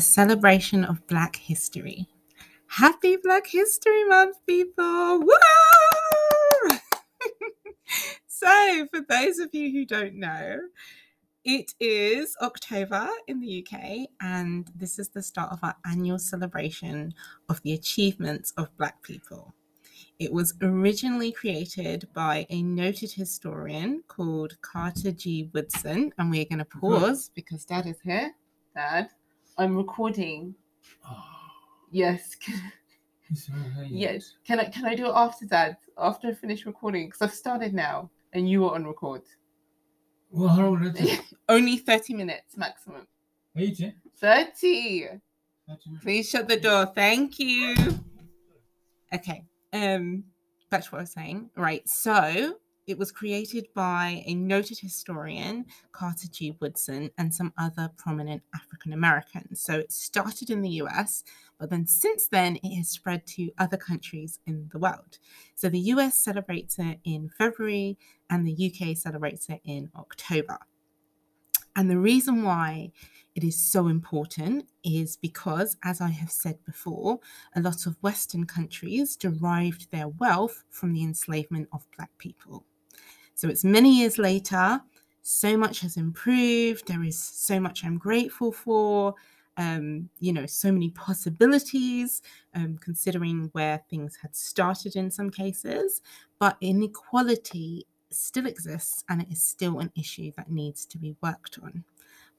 a celebration of Black history. Happy Black History Month, people! Woo! so, for those of you who don't know, it is October in the UK, and this is the start of our annual celebration of the achievements of Black people. It was originally created by a noted historian called Carter G. Woodson, and we're going to mm-hmm. pause because Dad is here. Dad, I'm recording. Oh, Yes. it's so late. Yes. Can I can I do it after Dad? After I finish recording? Because I've started now, and you are on record. Well, how long that? Only thirty minutes maximum. Eight, eh? Thirty. Thirty minutes. Please shut the door. Thank you. Okay. Um, back to what I was saying. Right. So it was created by a noted historian, Carter G. Woodson, and some other prominent African Americans. So it started in the US, but then since then it has spread to other countries in the world. So the US celebrates it in February and the UK celebrates it in October. And the reason why it is so important is because, as I have said before, a lot of Western countries derived their wealth from the enslavement of Black people. So it's many years later, so much has improved, there is so much I'm grateful for. Um, you know, so many possibilities, um, considering where things had started in some cases, but inequality still exists and it is still an issue that needs to be worked on.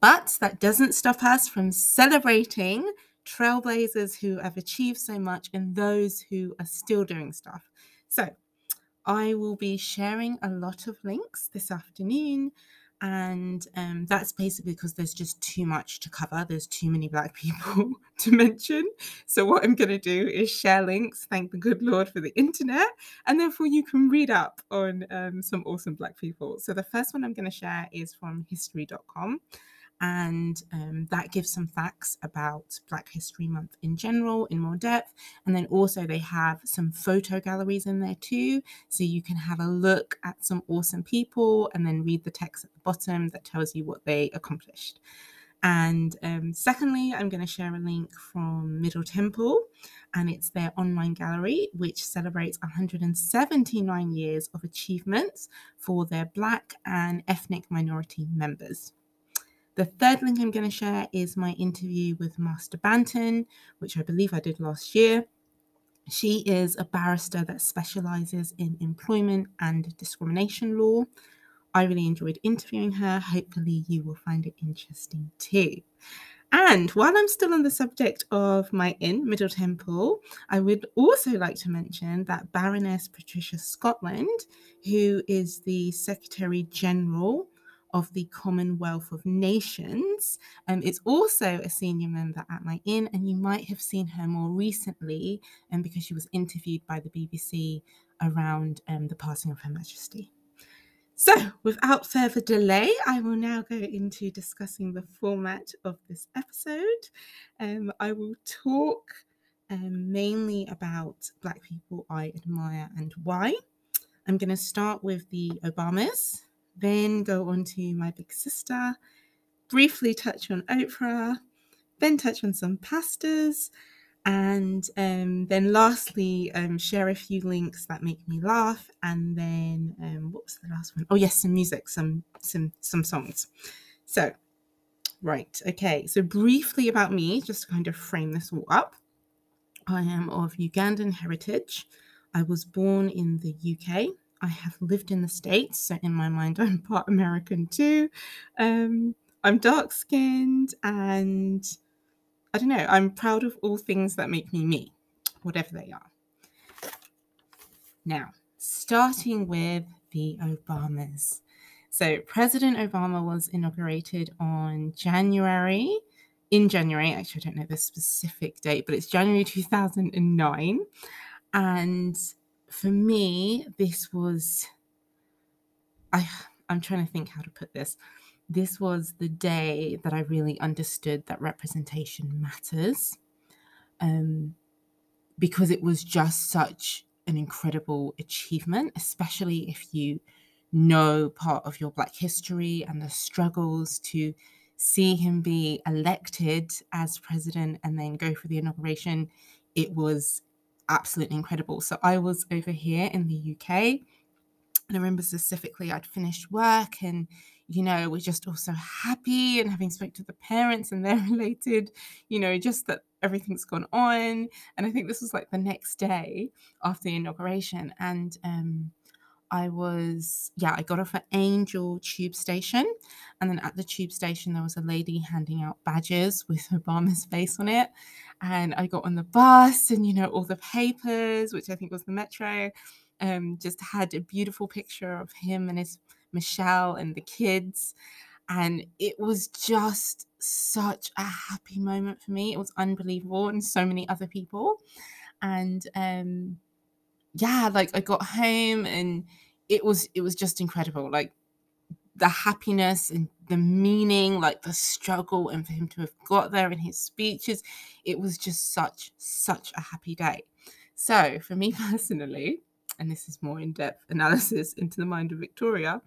But that doesn't stop us from celebrating trailblazers who have achieved so much and those who are still doing stuff. So, I will be sharing a lot of links this afternoon, and um, that's basically because there's just too much to cover. There's too many Black people to mention. So, what I'm going to do is share links, thank the good Lord for the internet, and therefore you can read up on um, some awesome Black people. So, the first one I'm going to share is from history.com and um, that gives some facts about Black History Month in general in more depth. And then also they have some photo galleries in there too, so you can have a look at some awesome people and then read the text at the bottom that tells you what they accomplished. And um, secondly, I'm going to share a link from Middle Temple, and it's their online gallery, which celebrates 179 years of achievements for their Black and ethnic minority members. The third link I'm going to share is my interview with Master Banton, which I believe I did last year. She is a barrister that specializes in employment and discrimination law. I really enjoyed interviewing her. Hopefully, you will find it interesting too. And while I'm still on the subject of my inn, Middle Temple, I would also like to mention that Baroness Patricia Scotland, who is the Secretary General of the Commonwealth of Nations. Um, is also a senior member at my inn, and you might have seen her more recently um, because she was interviewed by the BBC around um, the passing of Her Majesty. So, without further delay, I will now go into discussing the format of this episode. Um, I will talk um, mainly about Black people I admire and why. I'm going to start with the Obamas, then go on to my big sister, briefly touch on Oprah, then touch on some pastors, and um, then lastly, um, share a few links that make me laugh, and then um, what was the last one? Oh yes, some music, some some some songs. So, right, okay. So briefly about me, just to kind of frame this all up. I am of Ugandan heritage. I was born in the UK. I have lived in the States, so in my mind, I'm part American too. Um, I'm dark skinned and I don't know, I'm proud of all things that make me me, whatever they are. Now, starting with the Obamas. So, President Obama was inaugurated on January, in January, actually, I don't know the specific date, but it's January 2009. And for me, this was, I, I'm trying to think how to put this this was the day that I really understood that representation matters. Um, because it was just such an incredible achievement, especially if you know part of your Black history and the struggles to see him be elected as president and then go for the inauguration, it was absolutely incredible. So I was over here in the UK. And I remember specifically I'd finished work and, you know, we're just all so happy and having spoke to the parents and they're related, you know, just that everything's gone on. And I think this was like the next day after the inauguration. And um I was, yeah, I got off at Angel Tube Station. And then at the tube station, there was a lady handing out badges with Obama's face on it. And I got on the bus and, you know, all the papers, which I think was the metro, um, just had a beautiful picture of him and his Michelle and the kids. And it was just such a happy moment for me. It was unbelievable, and so many other people. And um, yeah, like I got home and it was it was just incredible. Like the happiness and the meaning, like the struggle, and for him to have got there in his speeches, it was just such, such a happy day. So, for me personally, and this is more in depth analysis into the mind of Victoria,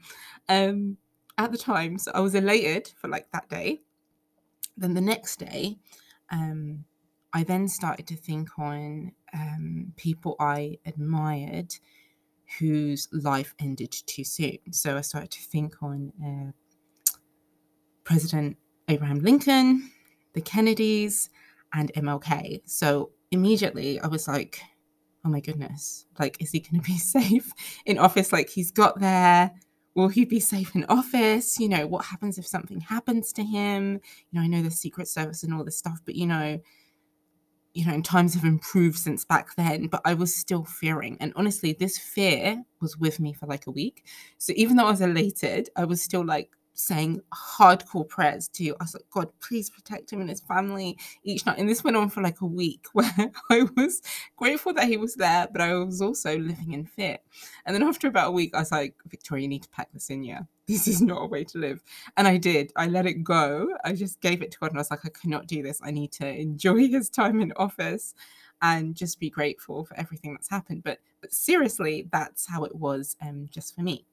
um, at the time, so I was elated for like that day. Then the next day, um, I then started to think on um, people I admired whose life ended too soon. So I started to think on uh, President Abraham Lincoln, the Kennedys, and MLK. So immediately I was like, oh my goodness, like, is he going to be safe in office? Like, he's got there. Will he be safe in office? You know, what happens if something happens to him? You know, I know the Secret Service and all this stuff, but you know, you know, times have improved since back then, but I was still fearing. And honestly, this fear was with me for like a week. So even though I was elated, I was still like, saying hardcore prayers to I was like, God, please protect him and his family each night. And this went on for like a week where I was grateful that he was there, but I was also living in fear. And then after about a week, I was like, Victoria, you need to pack this in, yeah. This is not a way to live. And I did. I let it go. I just gave it to God and I was like, I cannot do this. I need to enjoy his time in office and just be grateful for everything that's happened. But but seriously, that's how it was um just for me.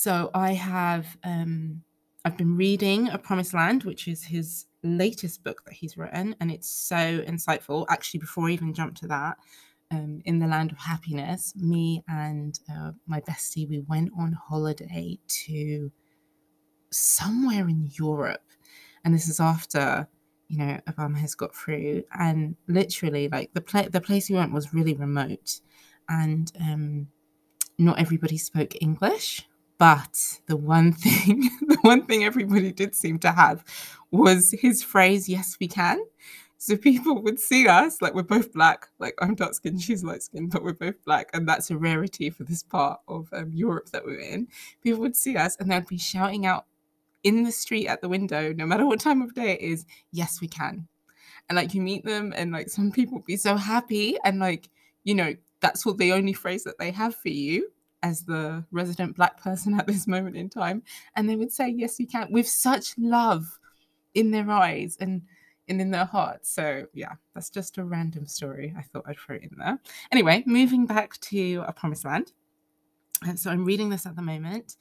So I have um, I've been reading A Promised Land, which is his latest book that he's written, and it's so insightful. Actually, before I even jump to that, um, in the land of happiness, me and uh, my bestie we went on holiday to somewhere in Europe, and this is after you know Obama has got through, and literally like the the place we went was really remote, and um, not everybody spoke English. But the one thing, the one thing everybody did seem to have was his phrase, yes, we can. So people would see us, like we're both black, like I'm dark skinned, she's light skinned, but we're both black. And that's a rarity for this part of um, Europe that we're in. People would see us and they'd be shouting out in the street at the window, no matter what time of day it is, yes, we can. And like you meet them and like some people be so happy and like, you know, that's what the only phrase that they have for you as the resident black person at this moment in time and they would say yes you can with such love in their eyes and and in their hearts. So yeah that's just a random story i thought i'd throw in there. Anyway moving back to a promised land. And so i'm reading this at the moment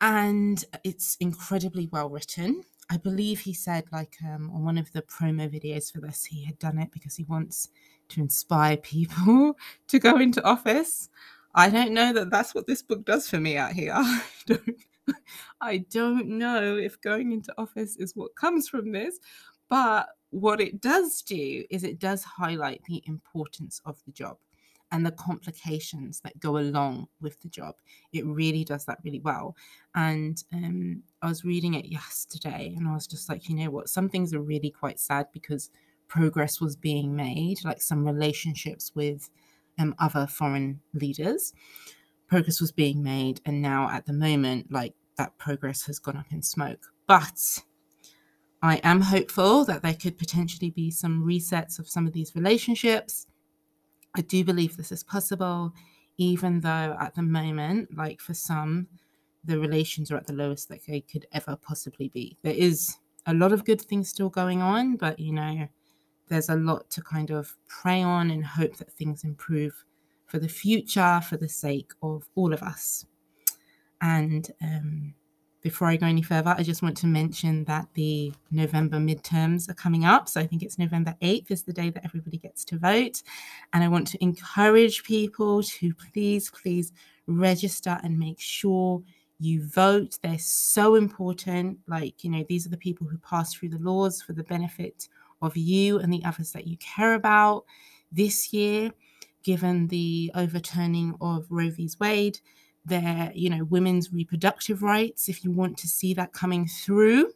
and it's incredibly well written. I believe he said like um, on one of the promo videos for this he had done it because he wants to inspire people to go into office I don't know that that's what this book does for me out here. I don't, I don't know if going into office is what comes from this, but what it does do is it does highlight the importance of the job and the complications that go along with the job. It really does that really well. And um, I was reading it yesterday and I was just like, you know what? Some things are really quite sad because progress was being made, like some relationships with um, other foreign leaders. Progress was being made, and now at the moment, like that progress has gone up in smoke. But I am hopeful that there could potentially be some resets of some of these relationships. I do believe this is possible, even though at the moment, like for some, the relations are at the lowest that they could ever possibly be. There is a lot of good things still going on, but you know, there's a lot to kind of pray on and hope that things improve for the future, for the sake of all of us. And um, before I go any further, I just want to mention that the November midterms are coming up. So I think it's November 8th is the day that everybody gets to vote. And I want to encourage people to please, please register and make sure you vote. They're so important. Like, you know, these are the people who pass through the laws for the benefit of you and the others that you care about. This year, given the overturning of Roe v. Wade, their, you know, women's reproductive rights, if you want to see that coming through,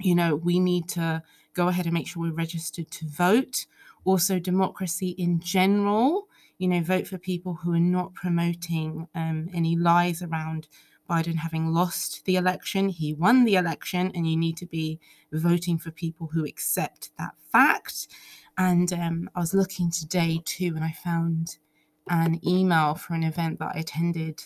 you know, we need to go ahead and make sure we're registered to vote. Also, democracy in general, you know, vote for people who are not promoting um, any lies around Biden having lost the election. He won the election, and you need to be voting for people who accept that fact. And um, I was looking today too, and I found an email for an event that I attended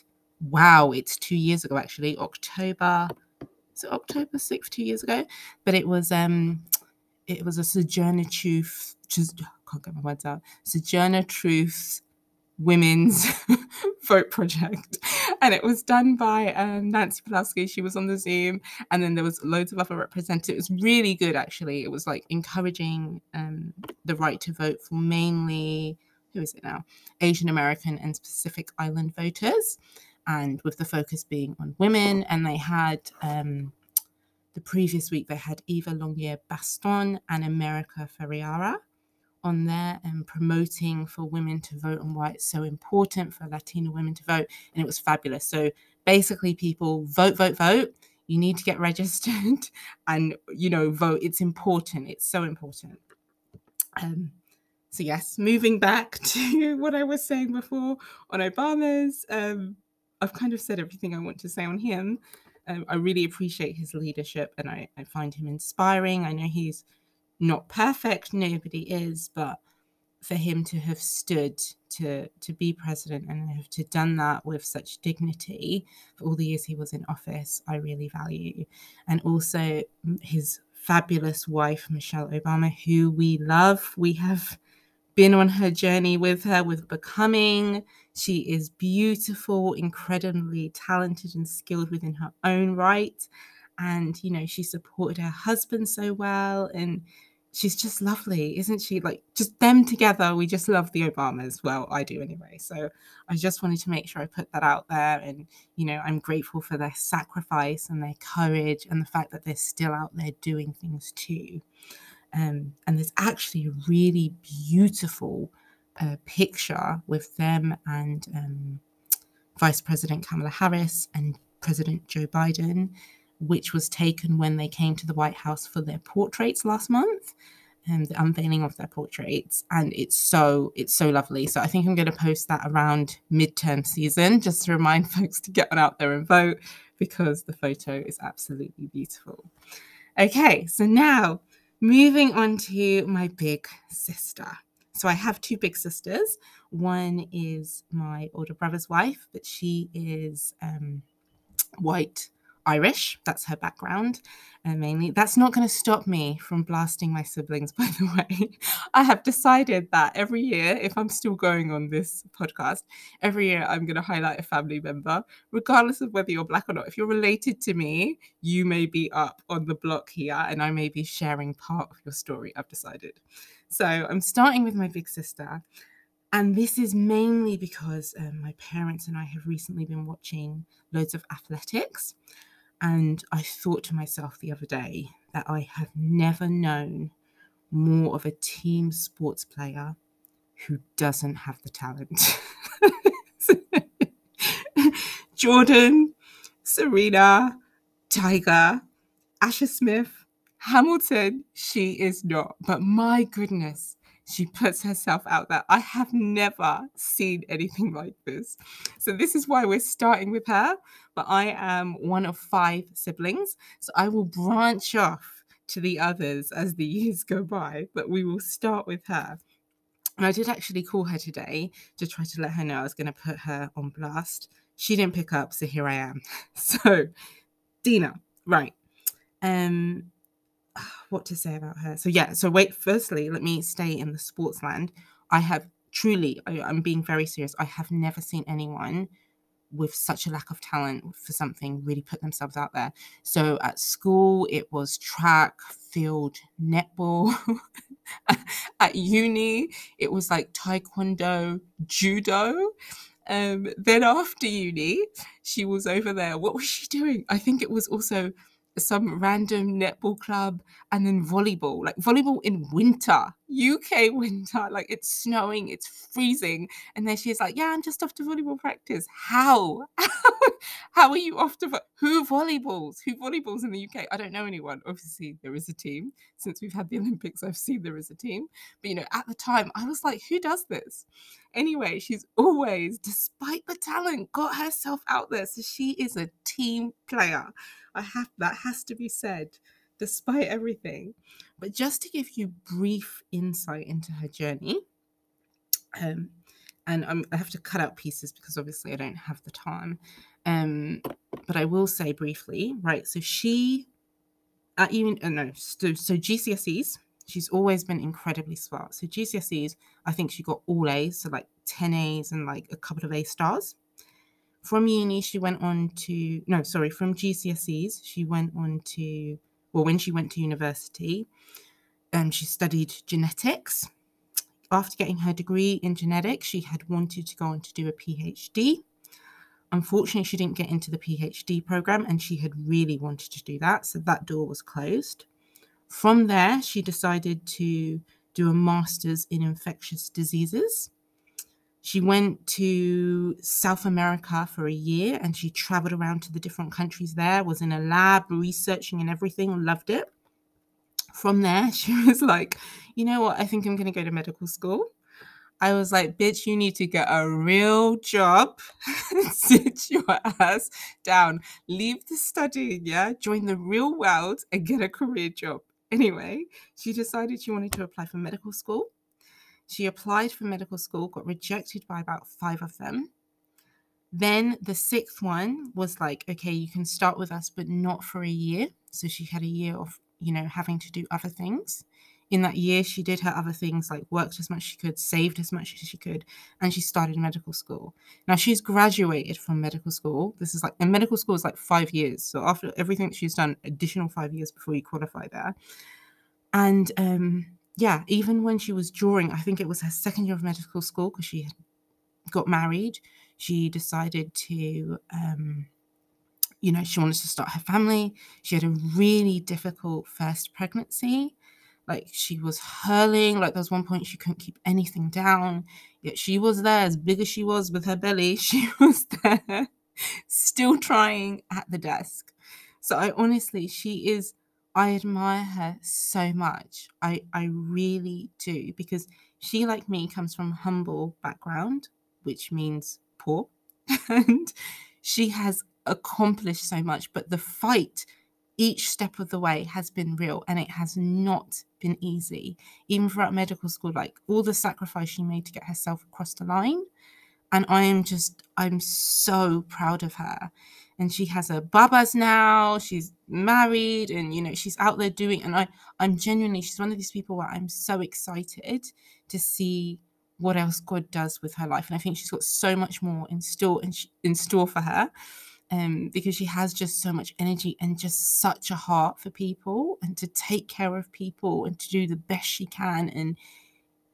wow, it's two years ago actually, October, it October 6th, two years ago? But it was um it was a Sojourner Truth, just can't get my words out, Sojourner Truth women's vote project and it was done by um, nancy Pelosi. she was on the zoom and then there was loads of other representatives it was really good actually it was like encouraging um, the right to vote for mainly who is it now asian american and pacific island voters and with the focus being on women. And they had um, the previous week they had Eva Longoria Baston and America Ferrera on there and promoting for women to vote and why it's so important for Latina women to vote. And it was fabulous. So basically, people vote, vote, vote. You need to get registered and, you know, vote. It's important. It's so important. Um, so, yes, moving back to what I was saying before on Obama's um, I've kind of said everything I want to say on him. Um, I really appreciate his leadership and I, I find him inspiring. I know he's not perfect, nobody is, but for him to have stood to to be president and have to done that with such dignity for all the years he was in office, I really value. And also his fabulous wife, Michelle Obama, who we love. We have been on her journey with her with becoming. She is beautiful, incredibly talented and skilled within her own right. And, you know, she supported her husband so well. And she's just lovely, isn't she? Like, just them together, we just love the Obamas. Well, I do anyway. So I just wanted to make sure I put that out there. And, you know, I'm grateful for their sacrifice and their courage and the fact that they're still out there doing things too. Um, and there's actually a really beautiful uh, picture with them and um, Vice President Kamala Harris and President Joe Biden, which was taken when they came to the White House for their portraits last month. And um, the unveiling of their portraits, and it's so it's so lovely. So I think I'm going to post that around midterm season, just to remind folks to get on out there and vote because the photo is absolutely beautiful. Okay, so now Moving on to my big sister. So I have two big sisters. One is my older brother's wife, but she is um, white Irish. That's her background, uh, mainly. That's not going to stop me from blasting my siblings, by the way. I have decided that every year, if I'm still going on this podcast, every year I'm going to highlight a family member, regardless of whether you're black or not. If you're related to me, you may be up on the block here, and I may be sharing part of your story. I've decided. So I'm starting with my big sister. And this is mainly because um, my parents and I have recently been watching loads of athletics. And I thought to myself the other day that I have never known more of a team sports player who doesn't have the talent. Jordan, Serena, Tiger, Asher Smith, Hamilton, she is not. But my goodness, she puts herself out there. I have never seen anything like this. So, this is why we're starting with her. But I am one of five siblings. So, I will branch off to the others as the years go by. But we will start with her. And I did actually call her today to try to let her know I was going to put her on blast. She didn't pick up. So, here I am. So, Dina, right. Um, what to say about her. So yeah, so wait, firstly, let me stay in the sports land. I have truly, I, I'm being very serious. I have never seen anyone with such a lack of talent for something really put themselves out there. So at school, it was track, field, netball. at uni, it was like taekwondo, judo. Um, then after uni, she was over there. What was she doing? I think it was also some random netball club and then volleyball, like volleyball in winter, UK winter, like it's snowing, it's freezing. And then she's like, Yeah, I'm just off to volleyball practice. How? How are you off to vo- who volleyballs? Who volleyballs in the UK? I don't know anyone. Obviously, there is a team. Since we've had the Olympics, I've seen there is a team. But you know, at the time, I was like, Who does this? Anyway, she's always, despite the talent, got herself out there. So she is a team player. I have that has to be said, despite everything. But just to give you brief insight into her journey, um, and I'm, I have to cut out pieces because obviously I don't have the time. Um, but I will say briefly, right? So she, at even uh, no, so, so GCSEs, she's always been incredibly smart. So GCSEs, I think she got all A's, so like 10 A's and like a couple of A stars. From uni, she went on to, no, sorry, from GCSEs, she went on to, well, when she went to university, um, she studied genetics. After getting her degree in genetics, she had wanted to go on to do a PhD. Unfortunately, she didn't get into the PhD program and she had really wanted to do that. So that door was closed. From there, she decided to do a master's in infectious diseases. She went to South America for a year and she traveled around to the different countries there, was in a lab researching and everything, loved it. From there, she was like, you know what? I think I'm going to go to medical school. I was like, bitch, you need to get a real job. Sit your ass down. Leave the studying, yeah? Join the real world and get a career job. Anyway, she decided she wanted to apply for medical school. She applied for medical school, got rejected by about five of them. Then the sixth one was like, okay, you can start with us, but not for a year. So she had a year of, you know, having to do other things. In that year, she did her other things like worked as much as she could, saved as much as she could, and she started medical school. Now she's graduated from medical school. This is like, and medical school is like five years. So after everything she's done, additional five years before you qualify there. And um, yeah, even when she was drawing, I think it was her second year of medical school because she had got married. She decided to, um, you know, she wanted to start her family. She had a really difficult first pregnancy. Like she was hurling. Like there was one point she couldn't keep anything down. Yet she was there, as big as she was with her belly. She was there, still trying at the desk. So I honestly, she is I admire her so much. I I really do because she like me comes from humble background, which means poor. and she has accomplished so much, but the fight each step of the way has been real and it has not been easy. Even throughout medical school, like all the sacrifice she made to get herself across the line. And I am just, I'm so proud of her and she has her babas now she's married and you know she's out there doing and i i'm genuinely she's one of these people where i'm so excited to see what else god does with her life and i think she's got so much more in store in, in store for her um, because she has just so much energy and just such a heart for people and to take care of people and to do the best she can and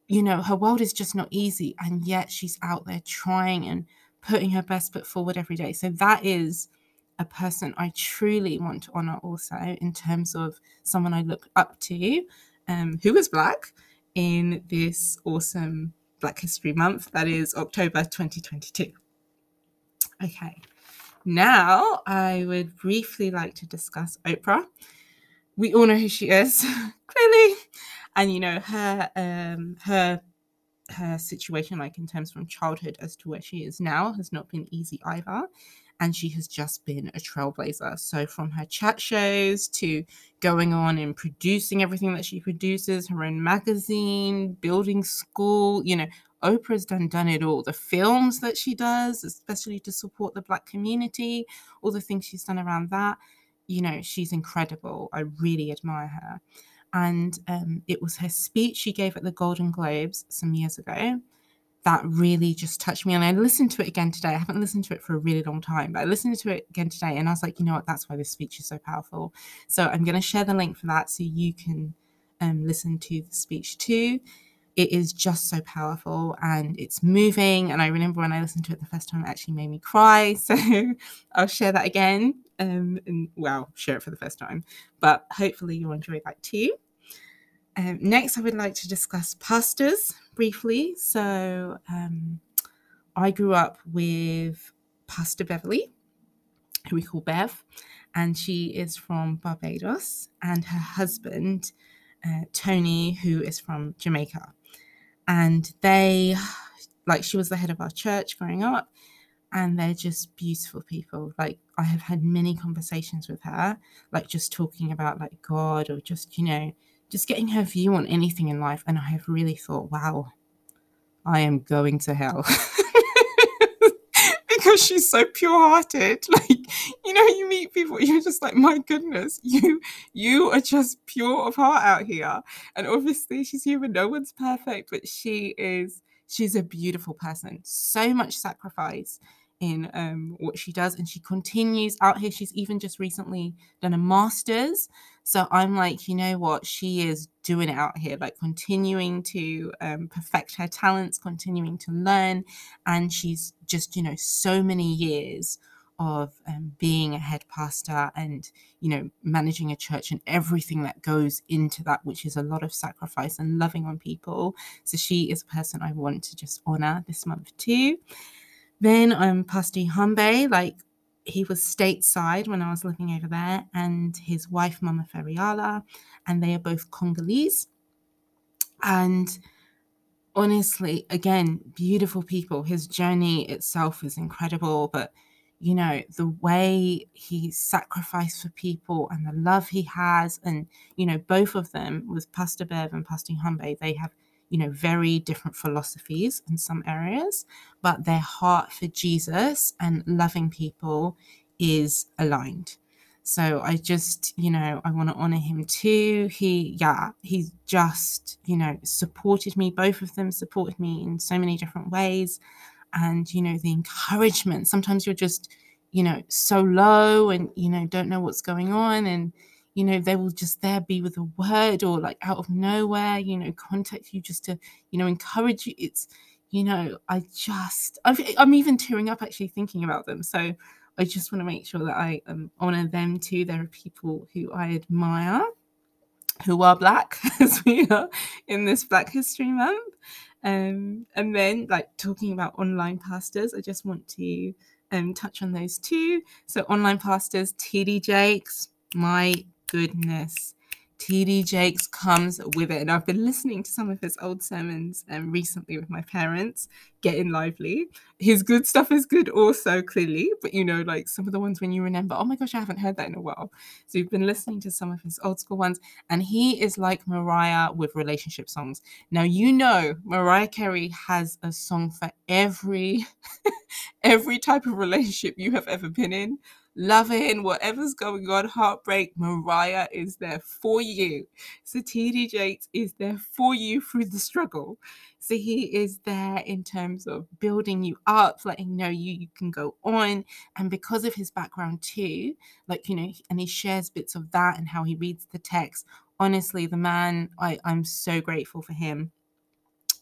you know her world is just not easy and yet she's out there trying and putting her best foot forward every day. So that is a person I truly want to honor also in terms of someone I look up to um, who is Black in this awesome Black History Month that is October 2022. Okay, now I would briefly like to discuss Oprah. We all know who she is, clearly, and you know her um, her her situation, like in terms from childhood as to where she is now, has not been easy either. And she has just been a trailblazer. So, from her chat shows to going on and producing everything that she produces, her own magazine, building school, you know, Oprah's done done it all. The films that she does, especially to support the black community, all the things she's done around that, you know, she's incredible. I really admire her and um, it was her speech she gave at the Golden Globes some years ago that really just touched me. And I listened to it again today. I haven't listened to it for a really long time, but I listened to it again today and I was like, you know what? That's why this speech is so powerful. So I'm going to share the link for that so you can um, listen to the speech too. It is just so powerful and it's moving. And I remember when I listened to it the first time, it actually made me cry. So I'll share that again. Um, and well, share it for the first time, but hopefully you'll enjoy that too. Um, next, I would like to discuss pastors briefly. So, um, I grew up with Pastor Beverly, who we call Bev, and she is from Barbados, and her husband, uh, Tony, who is from Jamaica. And they, like, she was the head of our church growing up, and they're just beautiful people. Like, I have had many conversations with her, like, just talking about, like, God or just, you know, just getting her view on anything in life. And I have really thought, wow, I am going to hell. because she's so pure-hearted like you know you meet people you're just like my goodness you you are just pure of heart out here and obviously she's human no one's perfect but she is she's a beautiful person so much sacrifice in um, what she does and she continues out here. She's even just recently done a master's. So i'm like you know what? She is doing it out here like continuing to um, perfect her talents continuing to learn. And she's just you know so many years of um, being a head pastor and you know managing a church and everything that goes into that which is a lot of sacrifice and loving on people. So she is a person i want to just honor this month too then um, Pastor Humbe, like he was stateside when I was living over there, and his wife, Mama Feriala, and they are both Congolese. And honestly, again, beautiful people. His journey itself is incredible, but you know, the way he sacrificed for people and the love he has, and you know, both of them with Pastor Bev and Pastor Humbe, they have you know, very different philosophies in some areas, but their heart for Jesus and loving people is aligned. So I just, you know, I want to honor him too. He, yeah, he's just, you know, supported me. Both of them supported me in so many different ways. And, you know, the encouragement. Sometimes you're just, you know, so low and, you know, don't know what's going on. And, you know they will just there be with a word or like out of nowhere you know contact you just to you know encourage you. It's you know i just i am even tearing up actually thinking about them. So i just want to make sure that i um, honor them too. There are people who i admire who are black as we are in this black history month. Um, and then like talking about online pastors i just want to um, touch on those too. So online pastors td jakes my goodness. TD Jakes comes with it. And I've been listening to some of his old sermons um, recently with my parents, getting lively. His good stuff is good also, clearly, but you know, like some of the ones when you remember, oh my gosh, I haven't heard that in a while. So you've been listening to some of his old school ones, and he is like Mariah with relationship songs. Now, you know, Mariah Carey has a song for every every type of relationship you have ever been in loving, whatever's going on, heartbreak, Mariah is there for you. So TD Jakes is there for you through the struggle. So he is there in terms of building you up, letting know you, you can go on. And because of his background too, like, you know, and he shares bits of that and how he reads the text. Honestly, the man, I, I'm so grateful for him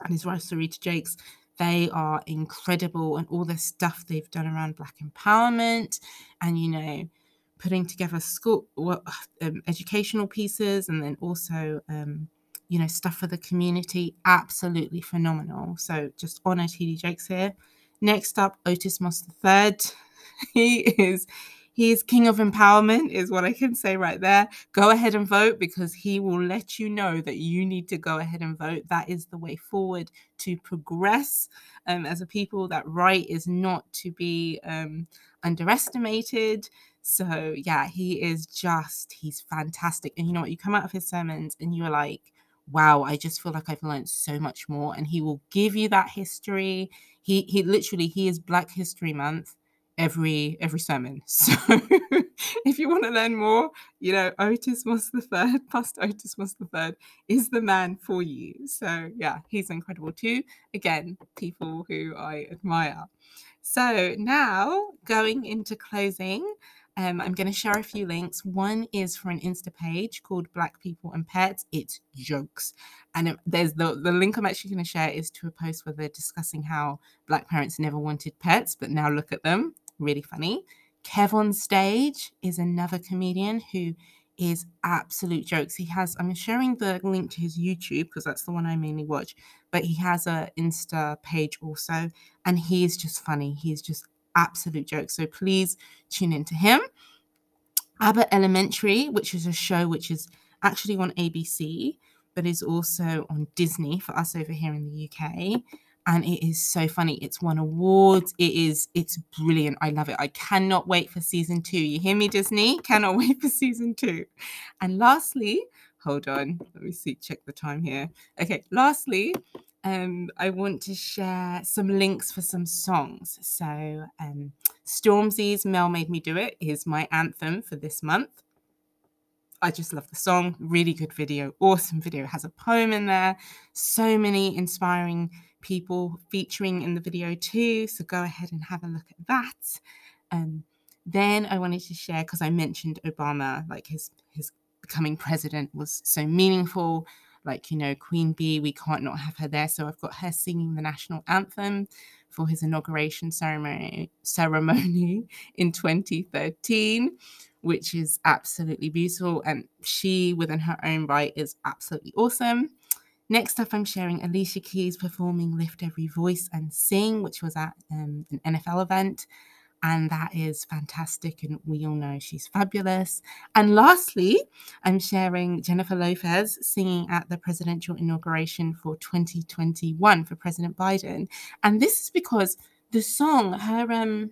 and his wife Serita Jakes they are incredible and all the stuff they've done around Black empowerment and, you know, putting together school um, educational pieces and then also, um, you know, stuff for the community. Absolutely phenomenal. So just honor TD Jakes here. Next up, Otis Moss III. he is He's king of empowerment, is what I can say right there. Go ahead and vote because he will let you know that you need to go ahead and vote. That is the way forward to progress um, as a people. That right is not to be um, underestimated. So, yeah, he is just, he's fantastic. And you know what? You come out of his sermons and you're like, wow, I just feel like I've learned so much more. And he will give you that history. He he literally he is Black History Month every every sermon. So if you want to learn more, you know, Otis Moss the third, Pastor Otis Moss the third is the man for you. So yeah, he's incredible too. Again, people who I admire. So now going into closing, um, I'm going to share a few links. One is for an Insta page called Black People and Pets. It's jokes, and it, there's the the link I'm actually going to share is to a post where they're discussing how Black parents never wanted pets, but now look at them. Really funny. Kev on stage is another comedian who is absolute jokes. He has I'm sharing the link to his YouTube because that's the one I mainly watch, but he has a Insta page also, and he's just funny. He's just absolute jokes. So please tune into him. Abbott Elementary, which is a show which is actually on ABC, but is also on Disney for us over here in the UK. And it is so funny. It's won awards. It is, it's brilliant. I love it. I cannot wait for season two. You hear me, Disney? Cannot wait for season two. And lastly, hold on, let me see, check the time here. Okay, lastly, um, I want to share some links for some songs. So, um, Stormzy's Mel Made Me Do It is my anthem for this month. I just love the song. Really good video. Awesome video. It has a poem in there. So many inspiring people featuring in the video too. So go ahead and have a look at that. Um, then I wanted to share because I mentioned Obama, like his his becoming president was so meaningful like you know queen Bey we can't not have her there so i've got her singing the national anthem for his inauguration ceremony ceremony in 2013 which is absolutely beautiful. And she within her own right is absolutely awesome. Next up i'm sharing alicia keys performing lift every voice and sing which was at um, an nfl event and that is fantastic. And we all know she's fabulous. And lastly, I'm sharing Jennifer Lopez singing at the presidential inauguration for 2021 for President Biden. And this is because the song, her um,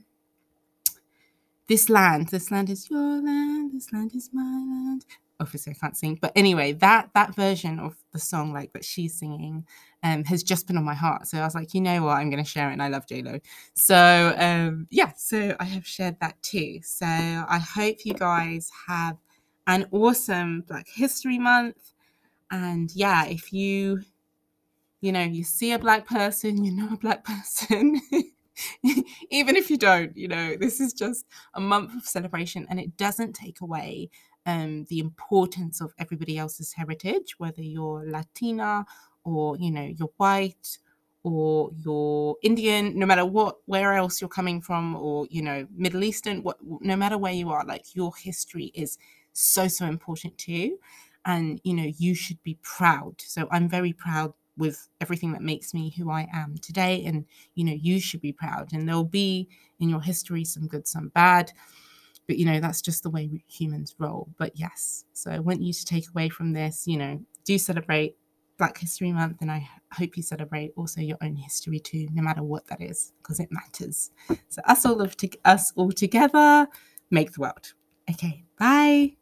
this land, this land is your land, this land is my land obviously I can't sing, but anyway, that that version of the song like that she's singing um has just been on my heart. So I was like, you know what, I'm gonna share it and I love JLo. So um yeah, so I have shared that too. So I hope you guys have an awesome Black History Month. And yeah, if you you know, you see a black person, you know a black person. Even if you don't, you know, this is just a month of celebration and it doesn't take away um, the importance of everybody else's heritage, whether you're Latina or you know you're white or you're Indian, no matter what where else you're coming from, or you know Middle Eastern, what no matter where you are, like your history is so so important too, and you know you should be proud. So I'm very proud with everything that makes me who I am today, and you know you should be proud. And there'll be in your history some good, some bad but you know that's just the way humans roll. But yes so i want you to take away from this you know do celebrate black history month and i hope you celebrate also your own history too no matter what that is because it matters. So us all of to- us all together make the world. Okay bye